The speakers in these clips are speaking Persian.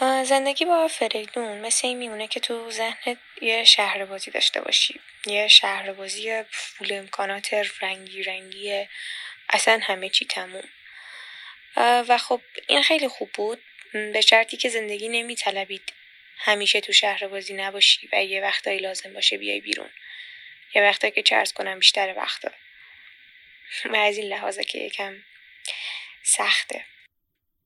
زندگی با فریدون مثل این میمونه که تو ذهنت یه شهر بازی داشته باشی. یه شهر بازی فول امکانات رنگی رنگی اصلا همه چی تموم. و خب این خیلی خوب بود. به شرطی که زندگی نمیطلبید همیشه تو شهر بازی نباشی و یه وقتایی لازم باشه بیای بیرون. یه وقتایی که چرز کنم بیشتر وقتا. و از این لحاظه که یکم سخته.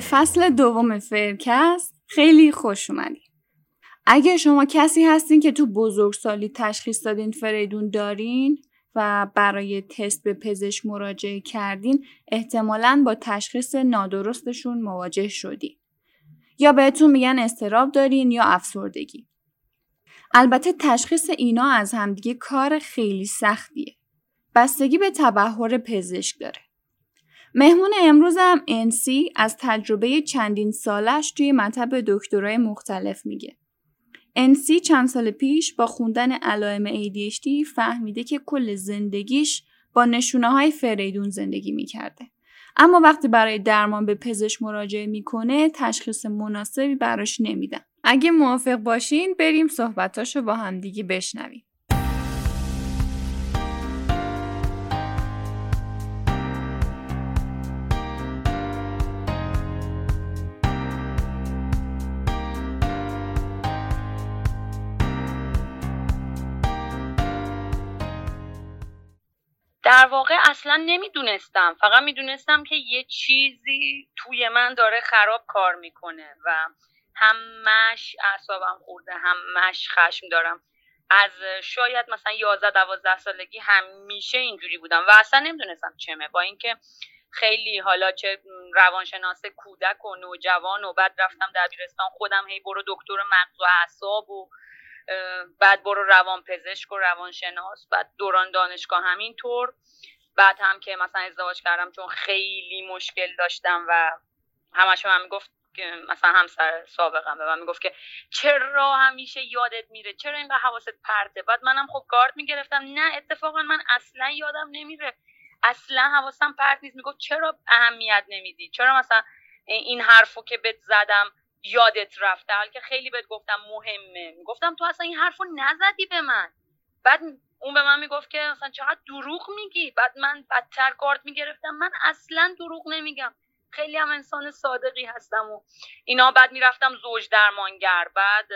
فصل دوم فرکست خیلی خوش اومدی. اگه شما کسی هستین که تو بزرگسالی تشخیص دادین فریدون دارین و برای تست به پزشک مراجعه کردین احتمالا با تشخیص نادرستشون مواجه شدین. یا بهتون میگن استراب دارین یا افسردگی. البته تشخیص اینا از همدیگه کار خیلی سختیه. بستگی به تبهر پزشک داره. مهمون امروزم انسی از تجربه چندین سالش توی مطب دکترای مختلف میگه. انسی چند سال پیش با خوندن علائم ADHD فهمیده که کل زندگیش با نشونه های فریدون زندگی می‌کرده. اما وقتی برای درمان به پزشک مراجعه می‌کنه تشخیص مناسبی براش نمیدن. اگه موافق باشین بریم صحبتاشو با همدیگه بشنویم. واقع اصلا نمی‌دونستم. فقط می‌دونستم که یه چیزی توی من داره خراب کار می‌کنه و همش اعصابم خورده همش خشم دارم. از شاید مثلا 11 12 سالگی همیشه اینجوری بودم و اصلا نمی‌دونستم چمه با اینکه خیلی حالا چه روانشناس کودک و نوجوان و بعد رفتم دبیرستان خودم هی برو دکتر مغز و اعصاب و بعد برو روان پزشک و روانشناس بعد دوران دانشگاه همینطور. بعد هم که مثلا ازدواج کردم چون خیلی مشکل داشتم و همش من می‌گفت مثلا همسر سابقم به من می‌گفت که چرا همیشه یادت میره؟ چرا اینقدر حواست پرته؟ بعد منم خب گارد می‌گرفتم. نه اتفاقا من اصلا یادم نمیره. اصلا حواسم پرت نیست. می‌گفت چرا اهمیت نمیدی؟ چرا مثلا این حرفو که بهت زدم یادت رفته. حال که خیلی بهت گفتم مهمه. گفتم تو اصلا این حرفو نزدی به من. بعد اون به من می‌گفت که مثلا چقدر دروغ میگی. بعد من بدتر کارت می‌گرفتم. من اصلا دروغ نمیگم. خیلی هم انسان صادقی هستم و اینا. بعد می‌رفتم زوج درمانگر. بعد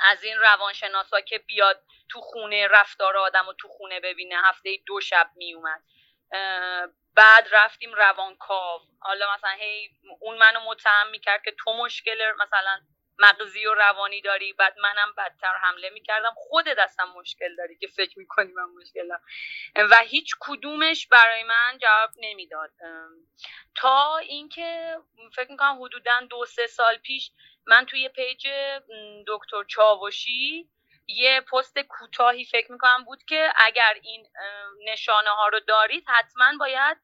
از این روانشناسا که بیاد تو خونه رفتار آدم و تو خونه ببینه. هفته دو شب میومد بعد رفتیم روانکاو. حالا مثلا هی اون منو متهم می‌کرد که تو مشکل مثلا مغزی و روانی داری بعد منم بدتر حمله می‌کردم. خود دستم مشکل داری که فکر می‌کنی من مشکل دارم و هیچ کدومش برای من جواب نمی‌داد. تا اینکه فکر می‌کنم حدودا دو سه سال پیش من توی پیج دکتر چاوشی یه پست کوتاهی فکر می‌کنم بود که اگر این نشانه ها رو دارید حتما باید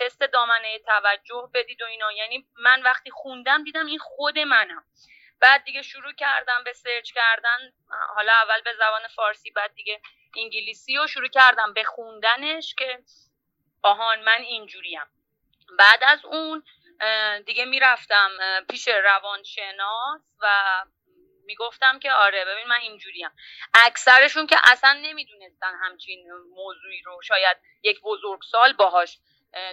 تست دامنه توجه بدید و اینا. یعنی من وقتی خوندم دیدم این خود منم. بعد دیگه شروع کردم به سرچ کردن. حالا اول به زبان فارسی بعد دیگه انگلیسی و شروع کردم به خوندنش که آهان من اینجوریم. بعد از اون دیگه می‌رفتم پیش روانشناس و می‌گفتم که آره ببین من اینجوریم. اکثرشون که اصلا نمی‌دونستن همچین موضوعی رو شاید یک بزرگسال باهاش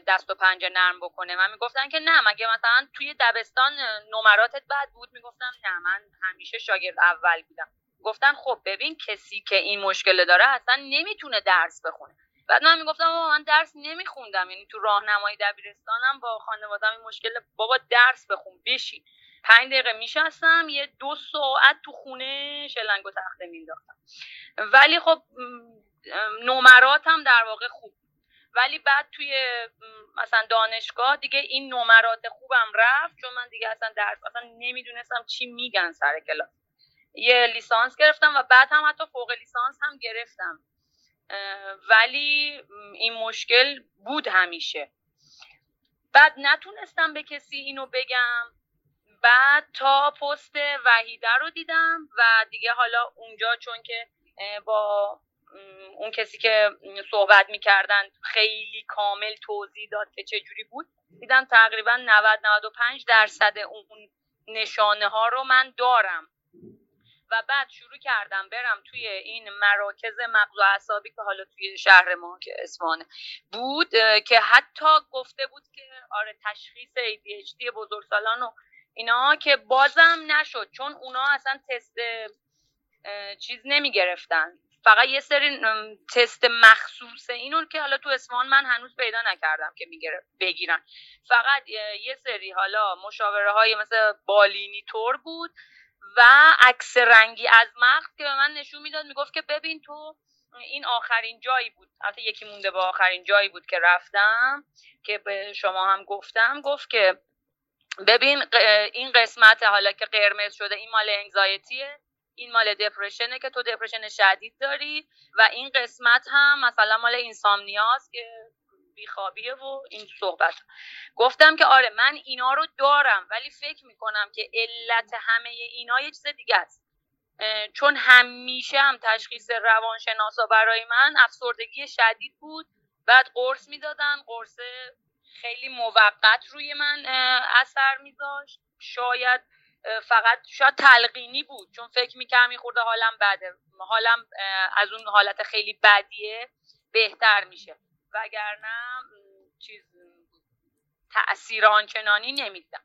دست و پنجه نرم بکنه. من می‌گفتن که نه مگه مثلا توی دبستان نمراتت بد بود؟ می‌گفتم نه من همیشه شاگرد اول بودم. گفتن خب ببین کسی که این مشکل داره اصلا نمی‌تونه درس بخونه. بعد من می‌گفتم من درس نمیخوندم. یعنی تو راهنمایی دبیرستانم با خانوادم این مشکل بابا درس بخون بشین. پنج دقیقه میشستم یه دو ساعت تو خونه شلنگ و تخته مینداختم ولی خب نمرات هم در واقع خوب ولی بعد توی مثلا دانشگاه دیگه این نمرات خوبم رفت چون من دیگه اصلا درس اصلا نمی‌دونستم چی میگن سر کلاس. یه لیسانس گرفتم و بعد هم حتی فوق لیسانس هم گرفتم. ولی این مشکل بود همیشه. بعد نتونستم به کسی اینو بگم. بعد تا پست وحیده رو دیدم و دیگه حالا اونجا چون که با اون کسی که صحبت می‌کردن خیلی کامل توضیح داد که چجوری بود دیدم تقریبا 90 95 درصد اون نشانه ها رو من دارم. و بعد شروع کردم برم توی این مراکز مغز و اعصابی که حالا توی شهر ما که اسمانه بود که حتی گفته بود که آره تشخیص ADHD بزرگسالان و اینا که بازم نشد چون اونا اصلا تست چیز نمی گرفتن فقط یه سری تست مخصوص اینون که حالا تو اسمان من هنوز پیدا نکردم که بگیرن. فقط یه سری حالا مشاوره های مثل بالینی تور بود و عکس رنگی از مغز که به من نشون می‌داد. می‌گفت که ببین تو این آخرین جایی بود. البته یکی مونده به آخرین جایی بود که رفتم که به شما هم گفتم. گفت که ببین این قسمت حالا که قرمز شده این مال انگزایتیه این مال دپرشنه که تو دپرشن شدید داری و این قسمت هم مثلا مال اینسامنیاست که بیخوابیه و این صحبت. گفتم که آره من اینا رو دارم ولی فکر می‌کنم که علت همه اینا یه چیز دیگه است. چون همیشه هم تشخیص روانشناسا برای من افسردگی شدید بود. بعد قرص می‌دادن قرص خیلی موقت روی من اثر میذاشت. شاید فقط شاید تلقینی بود چون فکر می‌کردم خورده حالم بده. حالم از اون حالت خیلی بدیه بهتر میشه. وگرنه چیز تاثیر آنچنانی نمیدم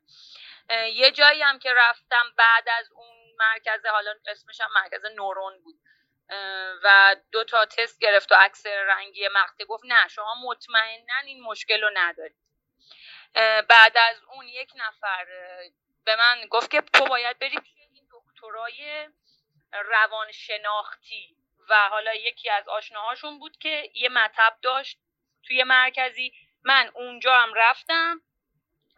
یه جایی هم که رفتم بعد از اون مرکز حالا اسمش هم مرکز نورون بود. و دو تا تست گرفت و عکس رنگی مقطع گفت نه شما مطمئنا این مشکل رو ندارید. بعد از اون یک نفر به من گفت که تو باید بری پیش این دکترای روانشناختی. و حالا یکی از آشناهاشون بود که یه مطب داشت توی مرکزی. من اونجا هم رفتم.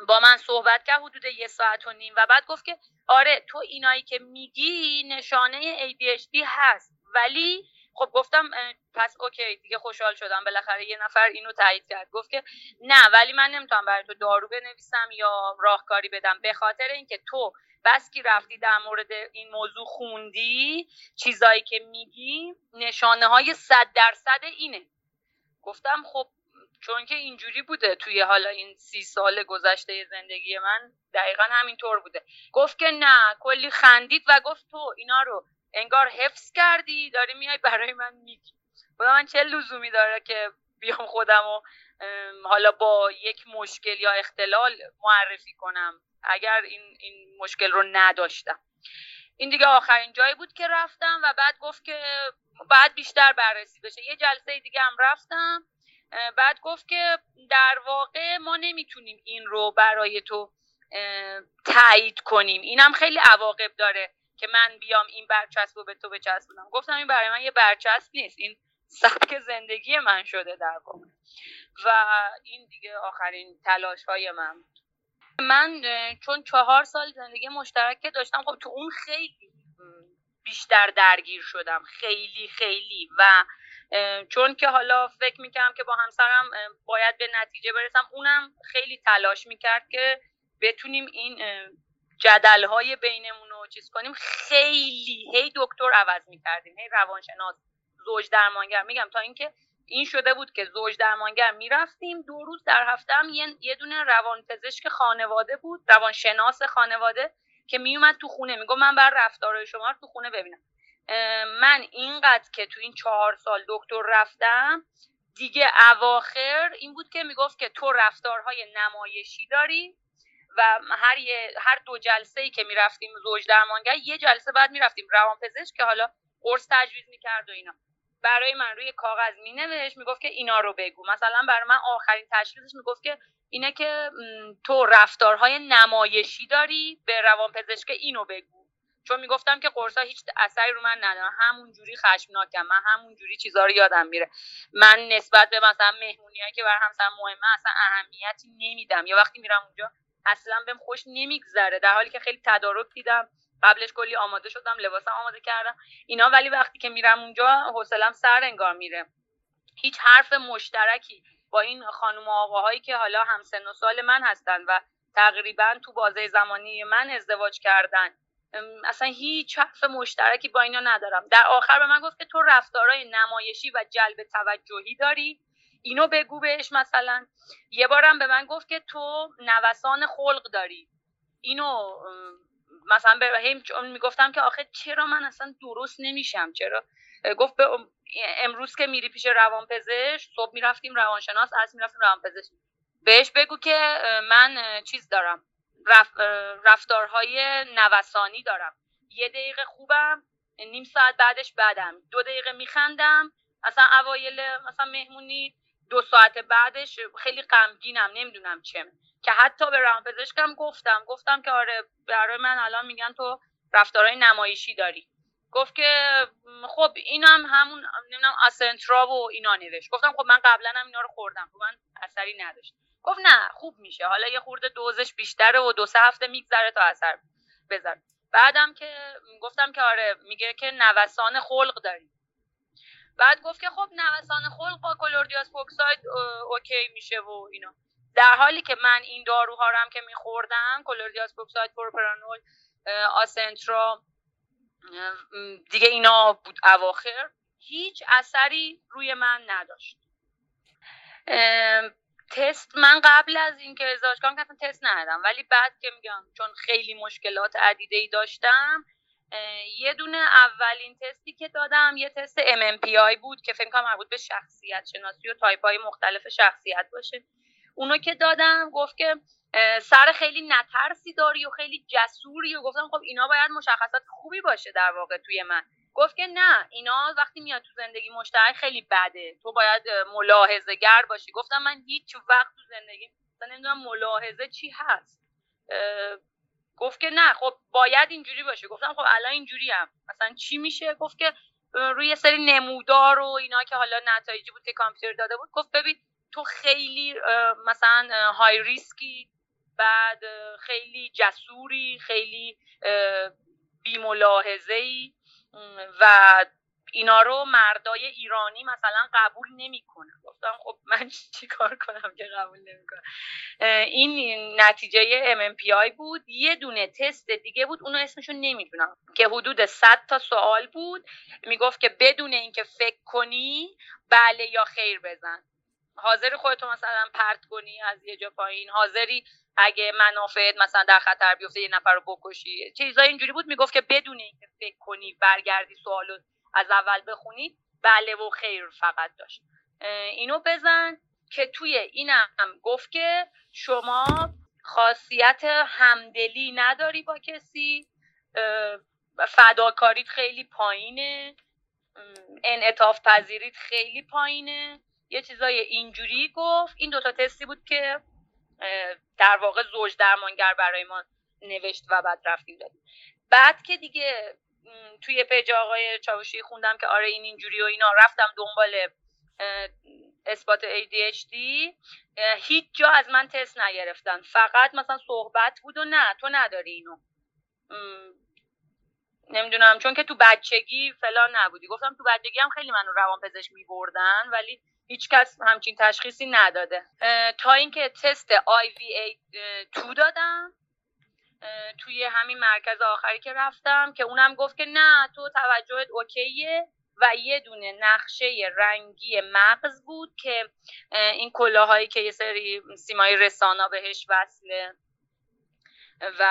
با من صحبت کرد حدود یه ساعت و نیم. و بعد گفت که آره تو اینایی که میگی نشانه ADHD هست. ولی خب گفتم پس اوکی دیگه خوشحال شدم. بالاخره یه نفر اینو تایید کرد. گفت که نه ولی من نمی‌تونم برای تو دارو بنویسم یا راهکاری بدم. به خاطر اینکه تو بس کی رفتی در مورد این موضوع خوندی چیزایی که میگی نشانه های صد درصد اینه. گفتم خب چون که اینجوری بوده توی حالا این سی سال گذشته زندگی من دقیقا همینطور بوده. گفت که نه کلی خندید و گفت تو اینا رو انگار حفظ کردی داری میای برای من میگی. من چه لزومی داره که بیام خودم و حالا با یک مشکل یا اختلال معرفی کنم؟ اگر این, این مشکل رو نداشتم. این دیگه آخرین جایی بود که رفتم و بعد گفت که بعد بیشتر بررسی بشه. یه جلسه دیگه هم رفتم. بعد گفت که در واقع ما نمی‌تونیم این رو برای تو تایید کنیم. اینم خیلی عواقب داره. که من بیام این برچسب رو به تو بچسبونم. گفتم این برای من یه برچسب نیست. این سبک زندگی من شده در واقع. و این دیگه آخرین تلاش های من من چون چهار سال زندگی مشترک داشتم خب تو اون خیلی بیشتر درگیر شدم. خیلی خیلی. و چون که حالا فکر می‌کردم که با همسرم باید به نتیجه برسم اونم خیلی تلاش می‌کرد که بتونیم این جدل های بینمون چیز کنیم. خیلی هی دکتر عوض می‌کردیم هی روانشناس زوج درمانگر. میگم تا اینکه این شده بود که زوج درمانگر می‌رفتیم. دو روز در هفته هم یه دونه روانپزشک خانواده بود روانشناس خانواده که میومد تو خونه. میگو من بر رفتارهای شما رو تو خونه ببینم. من اینقدر که تو این چهار سال دکتر رفتم دیگه اواخر این بود که می‌گفت که تو رفتارهای نمایشی داری. و هر, هر دو جلسه ای که می‌رفتیم زوج درمانگر یه جلسه بعد می‌رفتیم روانپزشک که حالا قرص تجویز می‌کرد و اینا. برای من روی کاغذ مینوشت می‌گفت که اینا رو بگو. مثلا برای من آخرین تشخیصش می‌گفت که اینه که تو رفتارهای نمایشی داری به روانپزشک اینو بگو. چون می‌گفتم که قرصا هیچ اثری رو من ندارن. همون جوری خشمناکم من همون جوری چیزا رو یادم میره. من نسبت به مثلا مهمونیایی که بر همسرم مهمه اصلا اهمیتی نمیدم. یا وقتی میرم اونجا اصلا بهم خوش نمیگذره. در حالی که خیلی تدارک دیدم. قبلش کلی آماده شدم لباسم آماده کردم. اینا ولی وقتی که میرم اونجا حوصلم سر انگار میره. هیچ حرف مشترکی با این خانم و آقاهایی که حالا همسن و سال من هستن و تقریبا تو بازه زمانی من ازدواج کردن. اصلا هیچ حرف مشترکی با اینا ندارم. در آخر به من گفت که تو رفتارهای نمایشی و جلب توجهی داری. اینو بگو بهش مثلا. یه بارم به من گفت که تو نوسان خلق داری. اینو مثلا به هم می‌گفتم که آخه چرا من اصلا درست نمیشم؟ چرا؟ گفت به امروز که میری پیش روانپزشک صبح می‌رفتیم روانشناس از می‌رفتیم روانپزشک. بهش بگو که من چیز دارم. رفتارهای نوسانی دارم. یه دقیقه خوبم نیم ساعت بعدش بدم. دو دقیقه میخندم. اصلا اوایل مثلا مهمونی دو ساعت بعدش خیلی غمگینم نمی‌دونم چه. که حتی به روانپزشکم گفتم گفتم که آره برای من الان میگن تو رفتارهای نمایشی داری. گفت که خب اینم همون نمی‌دونم آسنترا و اینا نوشت. گفتم خب من قبلا هم اینا رو خوردم. خب روی من اثری نداشت گفت نه خوب میشه. حالا یه خورده دوزش بیشتره و دو سه هفته میگذره تا اثر بذاره بعدم که گفتم که آره میگه که نوسان خلق داری بعد گفت که خب نوسان خلق با کلردیازپوکساید OK میشه و اینا. در حالی که من این داروها رو هم که میخوردم کلردیازپوکساید پروپرانول آسنترا دیگه اینا بود اواخر هیچ اثری روی من نداشت. تست من قبل از اینکه ازدواج کنم که تست ندادم. ولی بعد که میگم چون خیلی مشکلات عدیده ای داشتم یه دونه اولین تستی که دادم یه تست MMPI بود که فکر کنم مربوط به شخصیت شناسی و تایپ های مختلف شخصیت باشه. اونو که دادم گفت که سر خیلی نترسی داری و خیلی جسوری و گفتم خب اینا باید مشخصات خوبی باشه در واقع توی من. گفت که نه اینا وقتی میاد تو زندگی مشترک خیلی بده. تو باید ملاحظه گر باشی. گفتم من هیچ وقت تو زندگی مثلا نمی‌دونم ملاحظه چی هست. گفت که نه خب باید اینجوری باشه. گفتم خب الان اینجوری هم مثلا چی میشه؟ گفت که روی سری نمودار و اینا که حالا نتایجی بود که کامپیوتر داده بود گفت ببین تو خیلی مثلا های ریسکی بعد خیلی جسوری خیلی بیملاحظه ای و اینا رو مردای ایرانی مثلا قبول نمی‌کنه گفتم خب من چیکار کنم که قبول نمی‌کنم؟ این نتیجه MMPI بود. یه دونه تست دیگه بود. اونو اسمشو نمی‌دونم. که حدود 100 تا سوال بود. می‌گفت که بدون اینکه فکر کنی بله یا خیر بزن. حاضری خودتو مثلا پرت کنی از یه جا پایین. حاضری اگه منافعت مثلا در خطر بیفته یه نفر رو بکشی. چیزای اینجوری بود. می‌گفت که بدون اینکه فکر کنی برگردی سوالو از اول بخونی بله و خیر فقط داشت. اینو بزن که توی اینم گفت که شما خاصیت همدلی نداری با کسی فداکاریت خیلی پایینه انعطاف پذیریت خیلی پایینه. یه چیزای اینجوری گفت. این دوتا تستی بود که در واقع زوج درمانگر برای ما نوشت و بعد رفتیم دادیم. بعد که دیگه توی page آقای چاوشی خوندم که آره این اینجوری و اینا. رفتم دنبال اثبات ADHD هیچ جا از من تست نگرفتن. فقط مثلا صحبت بود و نه تو نداری اینو. نمی‌دونم چون که تو بچگی فلان نبودی. گفتم تو بچگی هم خیلی منو روان پزشک می ولی هیچکس همچین تشخیصی نداده. تا اینکه تست IVA2 دادم. توی همین مرکز آخری که رفتم که اونم گفت که نه تو توجهت اوکیه و یه دونه نقشه رنگی مغز بود که این کلاهایی که یه سری سیمای رسانا بهش وصله. و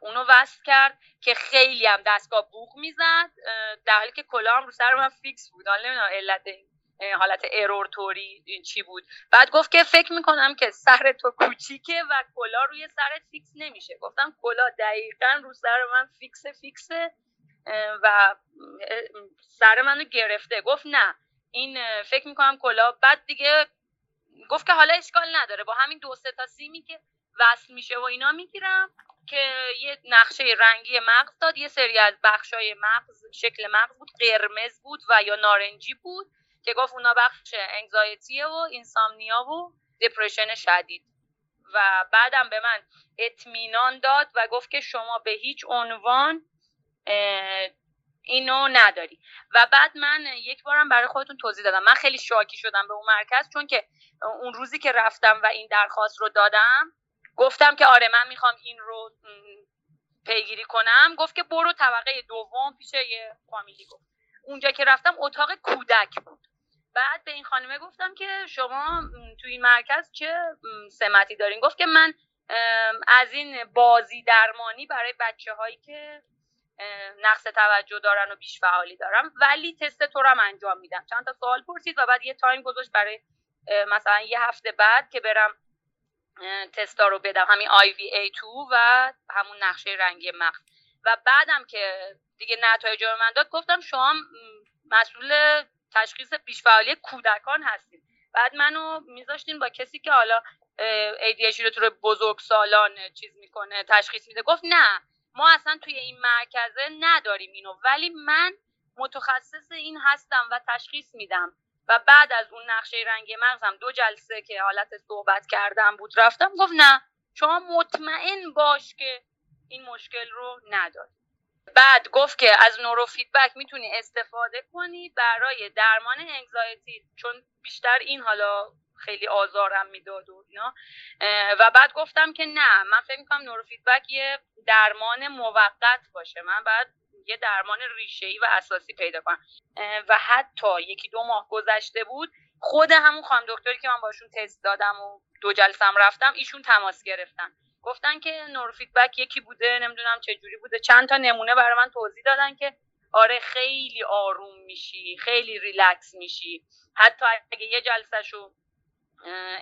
اونو وصل کرد که خیلی هم دستگاه بوق می‌زد در حالی که کلاه هم رو سر من fix بود. حالا نمی‌دونم علت حالت error طوری چی بود. بعد گفت که فکر می‌کنم که سر تو کوچیکه و کلاه روی سرت fix نمیشه. گفتم کلاه دقیقا رو سر من fix fix ه و سر منو گرفته. گفت نه این فکر می‌کنم کلاه. بعد دیگه گفت که حالا اشکال نداره. با همین دو سه تا سیمی که وصل میشه و اینا می‌گیرم که یه نقشه رنگی مغز داد. یه سری از بخشای مغز شکل مغز بود. قرمز بود و یا نارنجی بود. که گفت اونا بخش انگزایتیه و اینسامنیا و دپرشن شدید. و بعدم به من اطمینان داد و گفت که شما به هیچ عنوان اینو نداری. و بعد من یک بارم برای خودتون توضیح دادم. من خیلی شاکی شدم به اون مرکز چون که اون روزی که رفتم و این درخواست رو دادم گفتم که آره من می‌خوام این رو پیگیری کنم. گفت که برو طبقه دوم پیش یه فامیلی گفت. اونجا که رفتم اتاق کودک بود. بعد به این خانمه گفتم که شما تو این مرکز چه سمتی دارین؟ گفت که من از این بازی درمانی برای بچه هایی که نقص توجه دارن و بیش فعالی دارم ولی تست تو هم انجام میدم. چند تا سوال پرسید و بعد یه تایم گذاشت برای مثلا یه هفته بعد که برم تستا رو بدم. همین IVA2 و همون نقشه رنگی مغز. و بعدم که دیگه نتایج رو من داد گفتم شما مسئول تشخیص بیشفعالی کودکان هستید بعد منو میذاشتین با کسی که حالا ADHD رو تو بزرگ سالان چیز می‌کنه تشخیص میده. گفت نه ما اصلا توی این مرکزه نداریم اینو. ولی من متخصص این هستم و تشخیص میدم. و بعد از اون نقشه رنگ مغزم دو جلسه که حالت صحبت کردم بود رفتم. گفت نه شما مطمئن باش که این مشکل رو نداری. بعد گفت که از نورو فیدبک می‌تونی استفاده کنی برای درمان انگزایتی چون بیشتر این حالا خیلی آزارم می‌داد و اینا. و بعد گفتم که نه من فکر می‌کنم نورو فیدبک یه درمان موقت باشه. من باید یه درمان ریشه‌ای و اساسی پیدا کنم. و حتی یکی دو ماه گذشته بود خود همون خانم دکتری که من باشون تست دادم و دو جلسم رفتم ایشون تماس گرفتن. گفتن که نور فیدبک یکی بوده نمی‌دونم چه جوری بوده. چند تا نمونه برای من توضیح دادن که آره خیلی آروم میشی خیلی ریلکس میشی. حتی اگه یه جلسهشو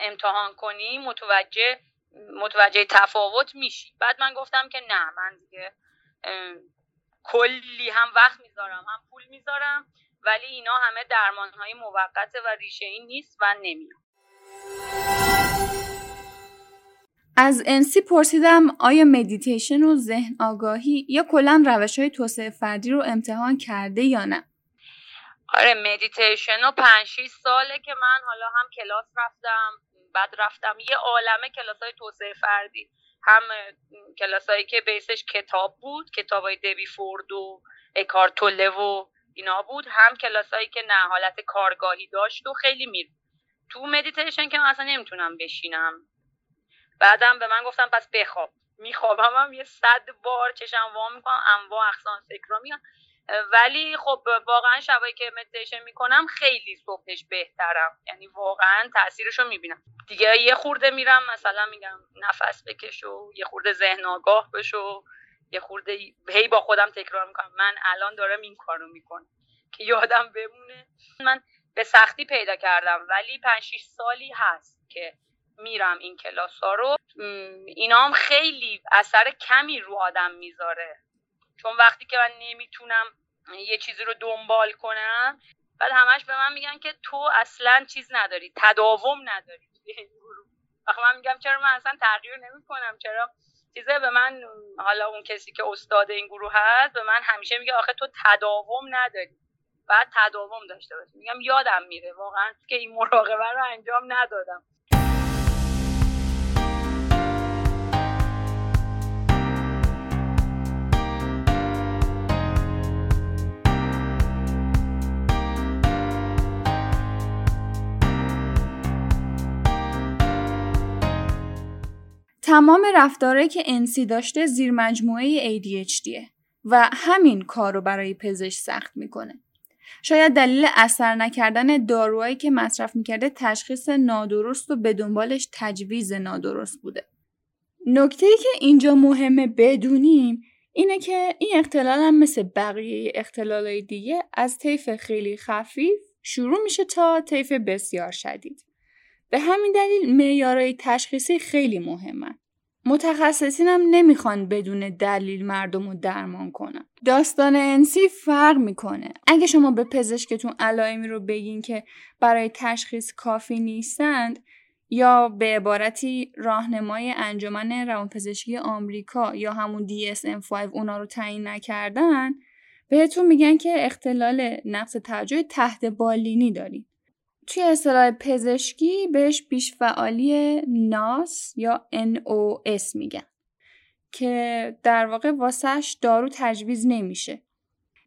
امتحان کنی متوجه متوجه تفاوت میشی. بعد من گفتم که نه من دیگه کلی هم وقت می‌ذارم هم پول می‌ذارم ولی اینا همه درمان های موقت و ریشه این نیست و نمیاد. از انسی پرسیدم آیا مدیتیشن و ذهن آگاهی یا کلا روش های توسعه فردی رو امتحان کرده یا نه؟ آره مدیتیشن و پنج ساله که من حالا هم کلاس رفتم بعد رفتم یه عالمه کلاس های توسعه فردی. هم کلاسایی که base ش کتاب بود کتاب های دبی فورد و اکهارت توله و اینا بود. هم کلاسایی که نه حالت کارگاهی داشت و خیلی میر. تو مدیتیشن که من اصلا نمی‌تونم بشینم. بعدم به من گفتم پس بخواب. میخوابم هم یه صد بار چشم وا می‌کنم انواع اقسام فکر میان ولی خب واقعا شبایی که مدیتیشن می‌کنم خیلی صبحش بهترم. یعنی واقعا تاثیرش رو می‌بینم. دیگه یه خورده میرم مثلا میگم نفس بکش و یه خورده ذهن آگاه بشو یه خورده هی با خودم تکرار می‌کنم. من الان دارم این کارو می‌کنم که یادم بمونه. من به سختی پیدا کردم ولی پنج سالی هست که میرم این کلاس ها رو. اینا هم خیلی اثر کمی رو آدم می‌ذاره. چون وقتی که من نمی‌تونم یه چیزی رو دنبال کنم بعد همش به من میگن که تو اصلا چیز نداری تداوم نداری. وقتی من میگم چرا من اصلا تغییر نمی‌کنم؟ چرا چیزه به من حالا اون کسی که استاد این گروه هست به من همیشه میگه آخه تو تداوم نداری. بعد تداوم داشته باشی. میگم یادم میره واقعا که این مراقبه رو انجام ندادم. تمام رفتاره که انسی داشته زیر مجموعه ADHDه و همین کار رو برای پزشک سخت می‌کنه. شاید دلیل اثر نکردن داروهایی که مصرف می‌کرده تشخیص نادرست و به دنبالش تجویز نادرست بوده. نکته ای که اینجا مهمه بدونیم اینه که این اختلال هم مثل بقیه اختلالای دیگه از طیف خیلی خفیف شروع میشه تا طیف بسیار شدید. به همین دلیل معیارهای تشخیصی خیلی مهمن. متخصصین هم نمی‌خوان بدون دلیل مردم رو درمان کنن. داستان انسی فرق می‌کنه. اگه شما به پزشکتون علائمی رو بگین که برای تشخیص کافی نیستند یا به عبارتی راهنمای انجمن روانپزشکی آمریکا یا همون DSM-5 اونا رو تعیین نکردن بهتون میگن که اختلال نقص توجه تحت بالینی دارید. توی اصطلاح پزشکی بهش بیشفعالی ناس یا NOS میگن که در واقع واسهش دارو تجویز نمیشه.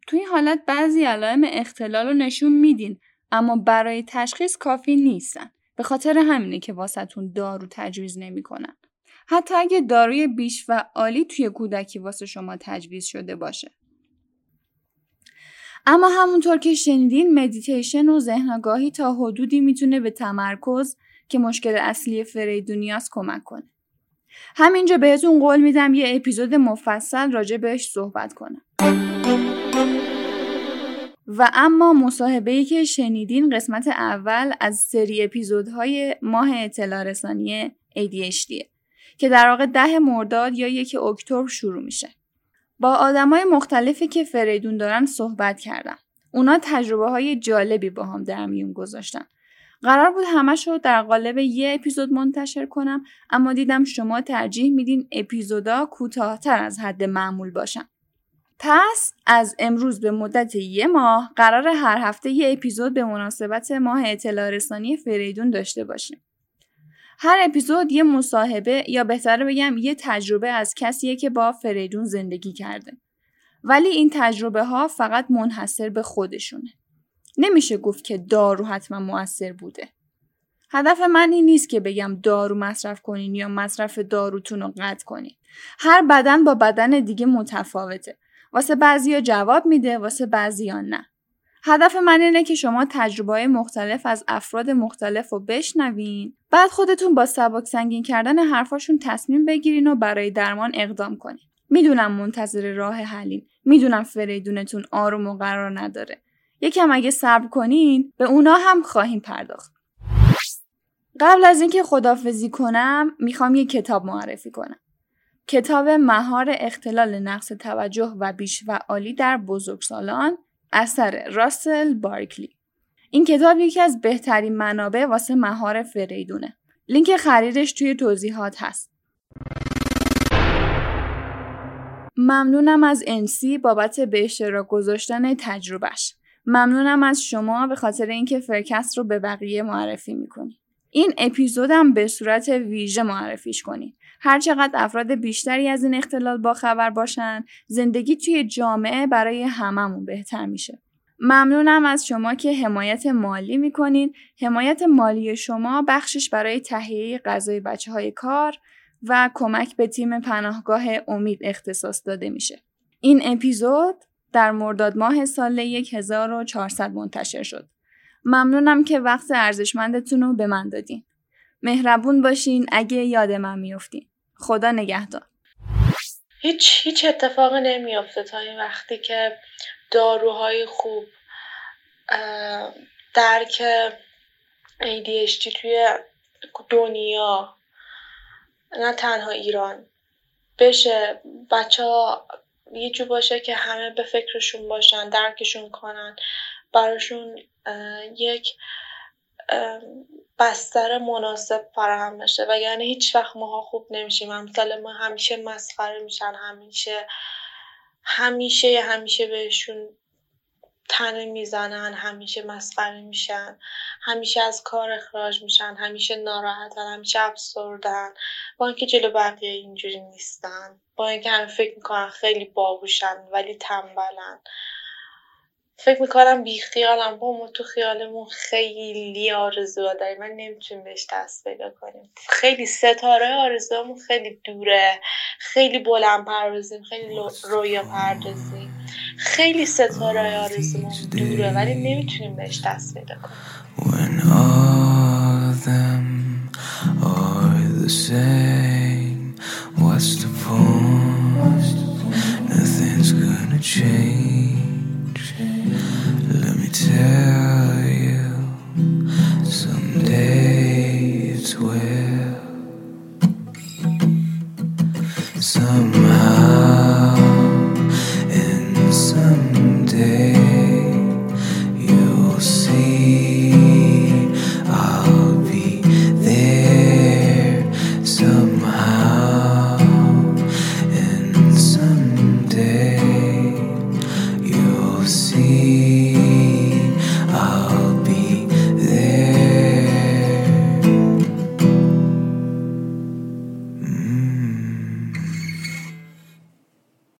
توی این حالت بعضی علائم اختلال رو نشون میدین اما برای تشخیص کافی نیستن. به خاطر همینه که واسهتون دارو تجویز نمی‌کنن. حتی اگه داروی بیش توی کودکی واسه شما تجویز شده باشه. اما همونطور که شنیدین مدیتیشن و ذهنگاهی تا حدودی می‌تونه به تمرکز که مشکل اصلی فریدونیاس کمک کنه. همینجا بهتون قول میدم یه اپیزود مفصل راجع بهش صحبت کنم. و اما مصاحبه که شنیدین قسمت اول از سری اپیزودهای ماه اطلاع رسانی ADHD که در واقع ده مرداد یا یک اکتبر شروع میشه. با آدمای مختلفی که فریدون دارن صحبت کردم. اونا تجربه های جالبی با هم در میون گذاشتن. قرار بود همش رو در قالب یه اپیزود منتشر کنم اما دیدم شما ترجیح میدین اپیزودا کوتاهتر از حد معمول باشن. پس از امروز به مدت یه ماه قرار هر هفته یه اپیزود به مناسبت ماه اطلاع رسانی فریدون داشته باشیم. هر اپیزود یه مصاحبه یا بهتر بگم یه تجربه از کسیه که با فریدون زندگی کرده. ولی این تجربه ها فقط منحصر به خودشونه. نمیشه گفت که دارو حتما موثر بوده. هدف من این نیست که بگم دارو مصرف کنین یا مصرف داروتون رو قطع کنین. هر بدن با بدن دیگه متفاوته. واسه بعضیا جواب میده واسه بعضیا نه. هدف من اینه که شما تجربه مختلف از افراد مختلف رو بشنوین. بعد خودتون با سبک سنگین کردن حرفاشون تصمیم بگیرین و برای درمان اقدام کنین. می‌دونم منتظر راه حلین. می‌دونم فریدونتون آروم و قرار نداره. یکم اگه صبر کنین به اونا هم خواهیم پرداخت. قبل از اینکه خدافزی کنم می‌خوام یه کتاب معرفی کنم. کتاب مهار اختلال نقص توجه و بیش و عالی در بزرگسالان اثر راسل بارکلی. این کتاب یکی از بهترین منابع واسه مهار فریدونه. لینک خریدش توی توضیحات هست. ممنونم از انسی بابت به اشتراک گذاشتن تجربهش ممنونم از شما به خاطر اینکه فرکست رو به بقیه معرفی می‌کنی. این اپیزودم به صورت ویژه معرفیش کنید هر چقدر افراد بیشتری از این اختلال با خبر باشن زندگی توی جامعه برای هممون بهتر میشه. ممنونم از شما که حمایت مالی می‌کنین. حمایت مالی شما بخشش برای تهیه غذای بچه های کار و کمک به تیم پناهگاه امید اختصاص داده میشه. این اپیزود در مرداد ماه سال 1400 منتشر شد. ممنونم که وقت ارزشمندتون رو به من دادین. مهربون باشین اگه یاد من میفتین خدا نگهدار. هیچ هیچ اتفاقی نمیافته تا این وقتی که داروهای خوب درک ADHD توی دنیا نه تنها ایران بشه. بچه ها یه جو باشه که همه به فکرشون باشن درکشون کنن براشون یک بستر مناسب فراهم بشه. و یعنی هیچ وقت ماها خوب نمیشیم. امثال ما همیشه مسخره میشن همیشه همیشه همیشه بهشون تنه می‌زنن همیشه مسخره میشن همیشه از کار اخراج میشن همیشه ناراحتن همیشه افسردن. با اینکه جلو بقیه اینجوری نیستن. با اینکه همه فکر می‌کنن خیلی باهوشن ولی تنبلن. فکر می‌کنم بی خیالم با ما تو خیالمون خیلی آرزو داریم. من نمی‌تونیم بهش دست پیدا کنیم. خیلی ستاره آرزومون خیلی دوره. خیلی بلند پروازیم خیلی رویا پردازیم. خیلی ستاره آرزومون دوره ولی نمی‌تونیم بهش دست پیدا کنیم.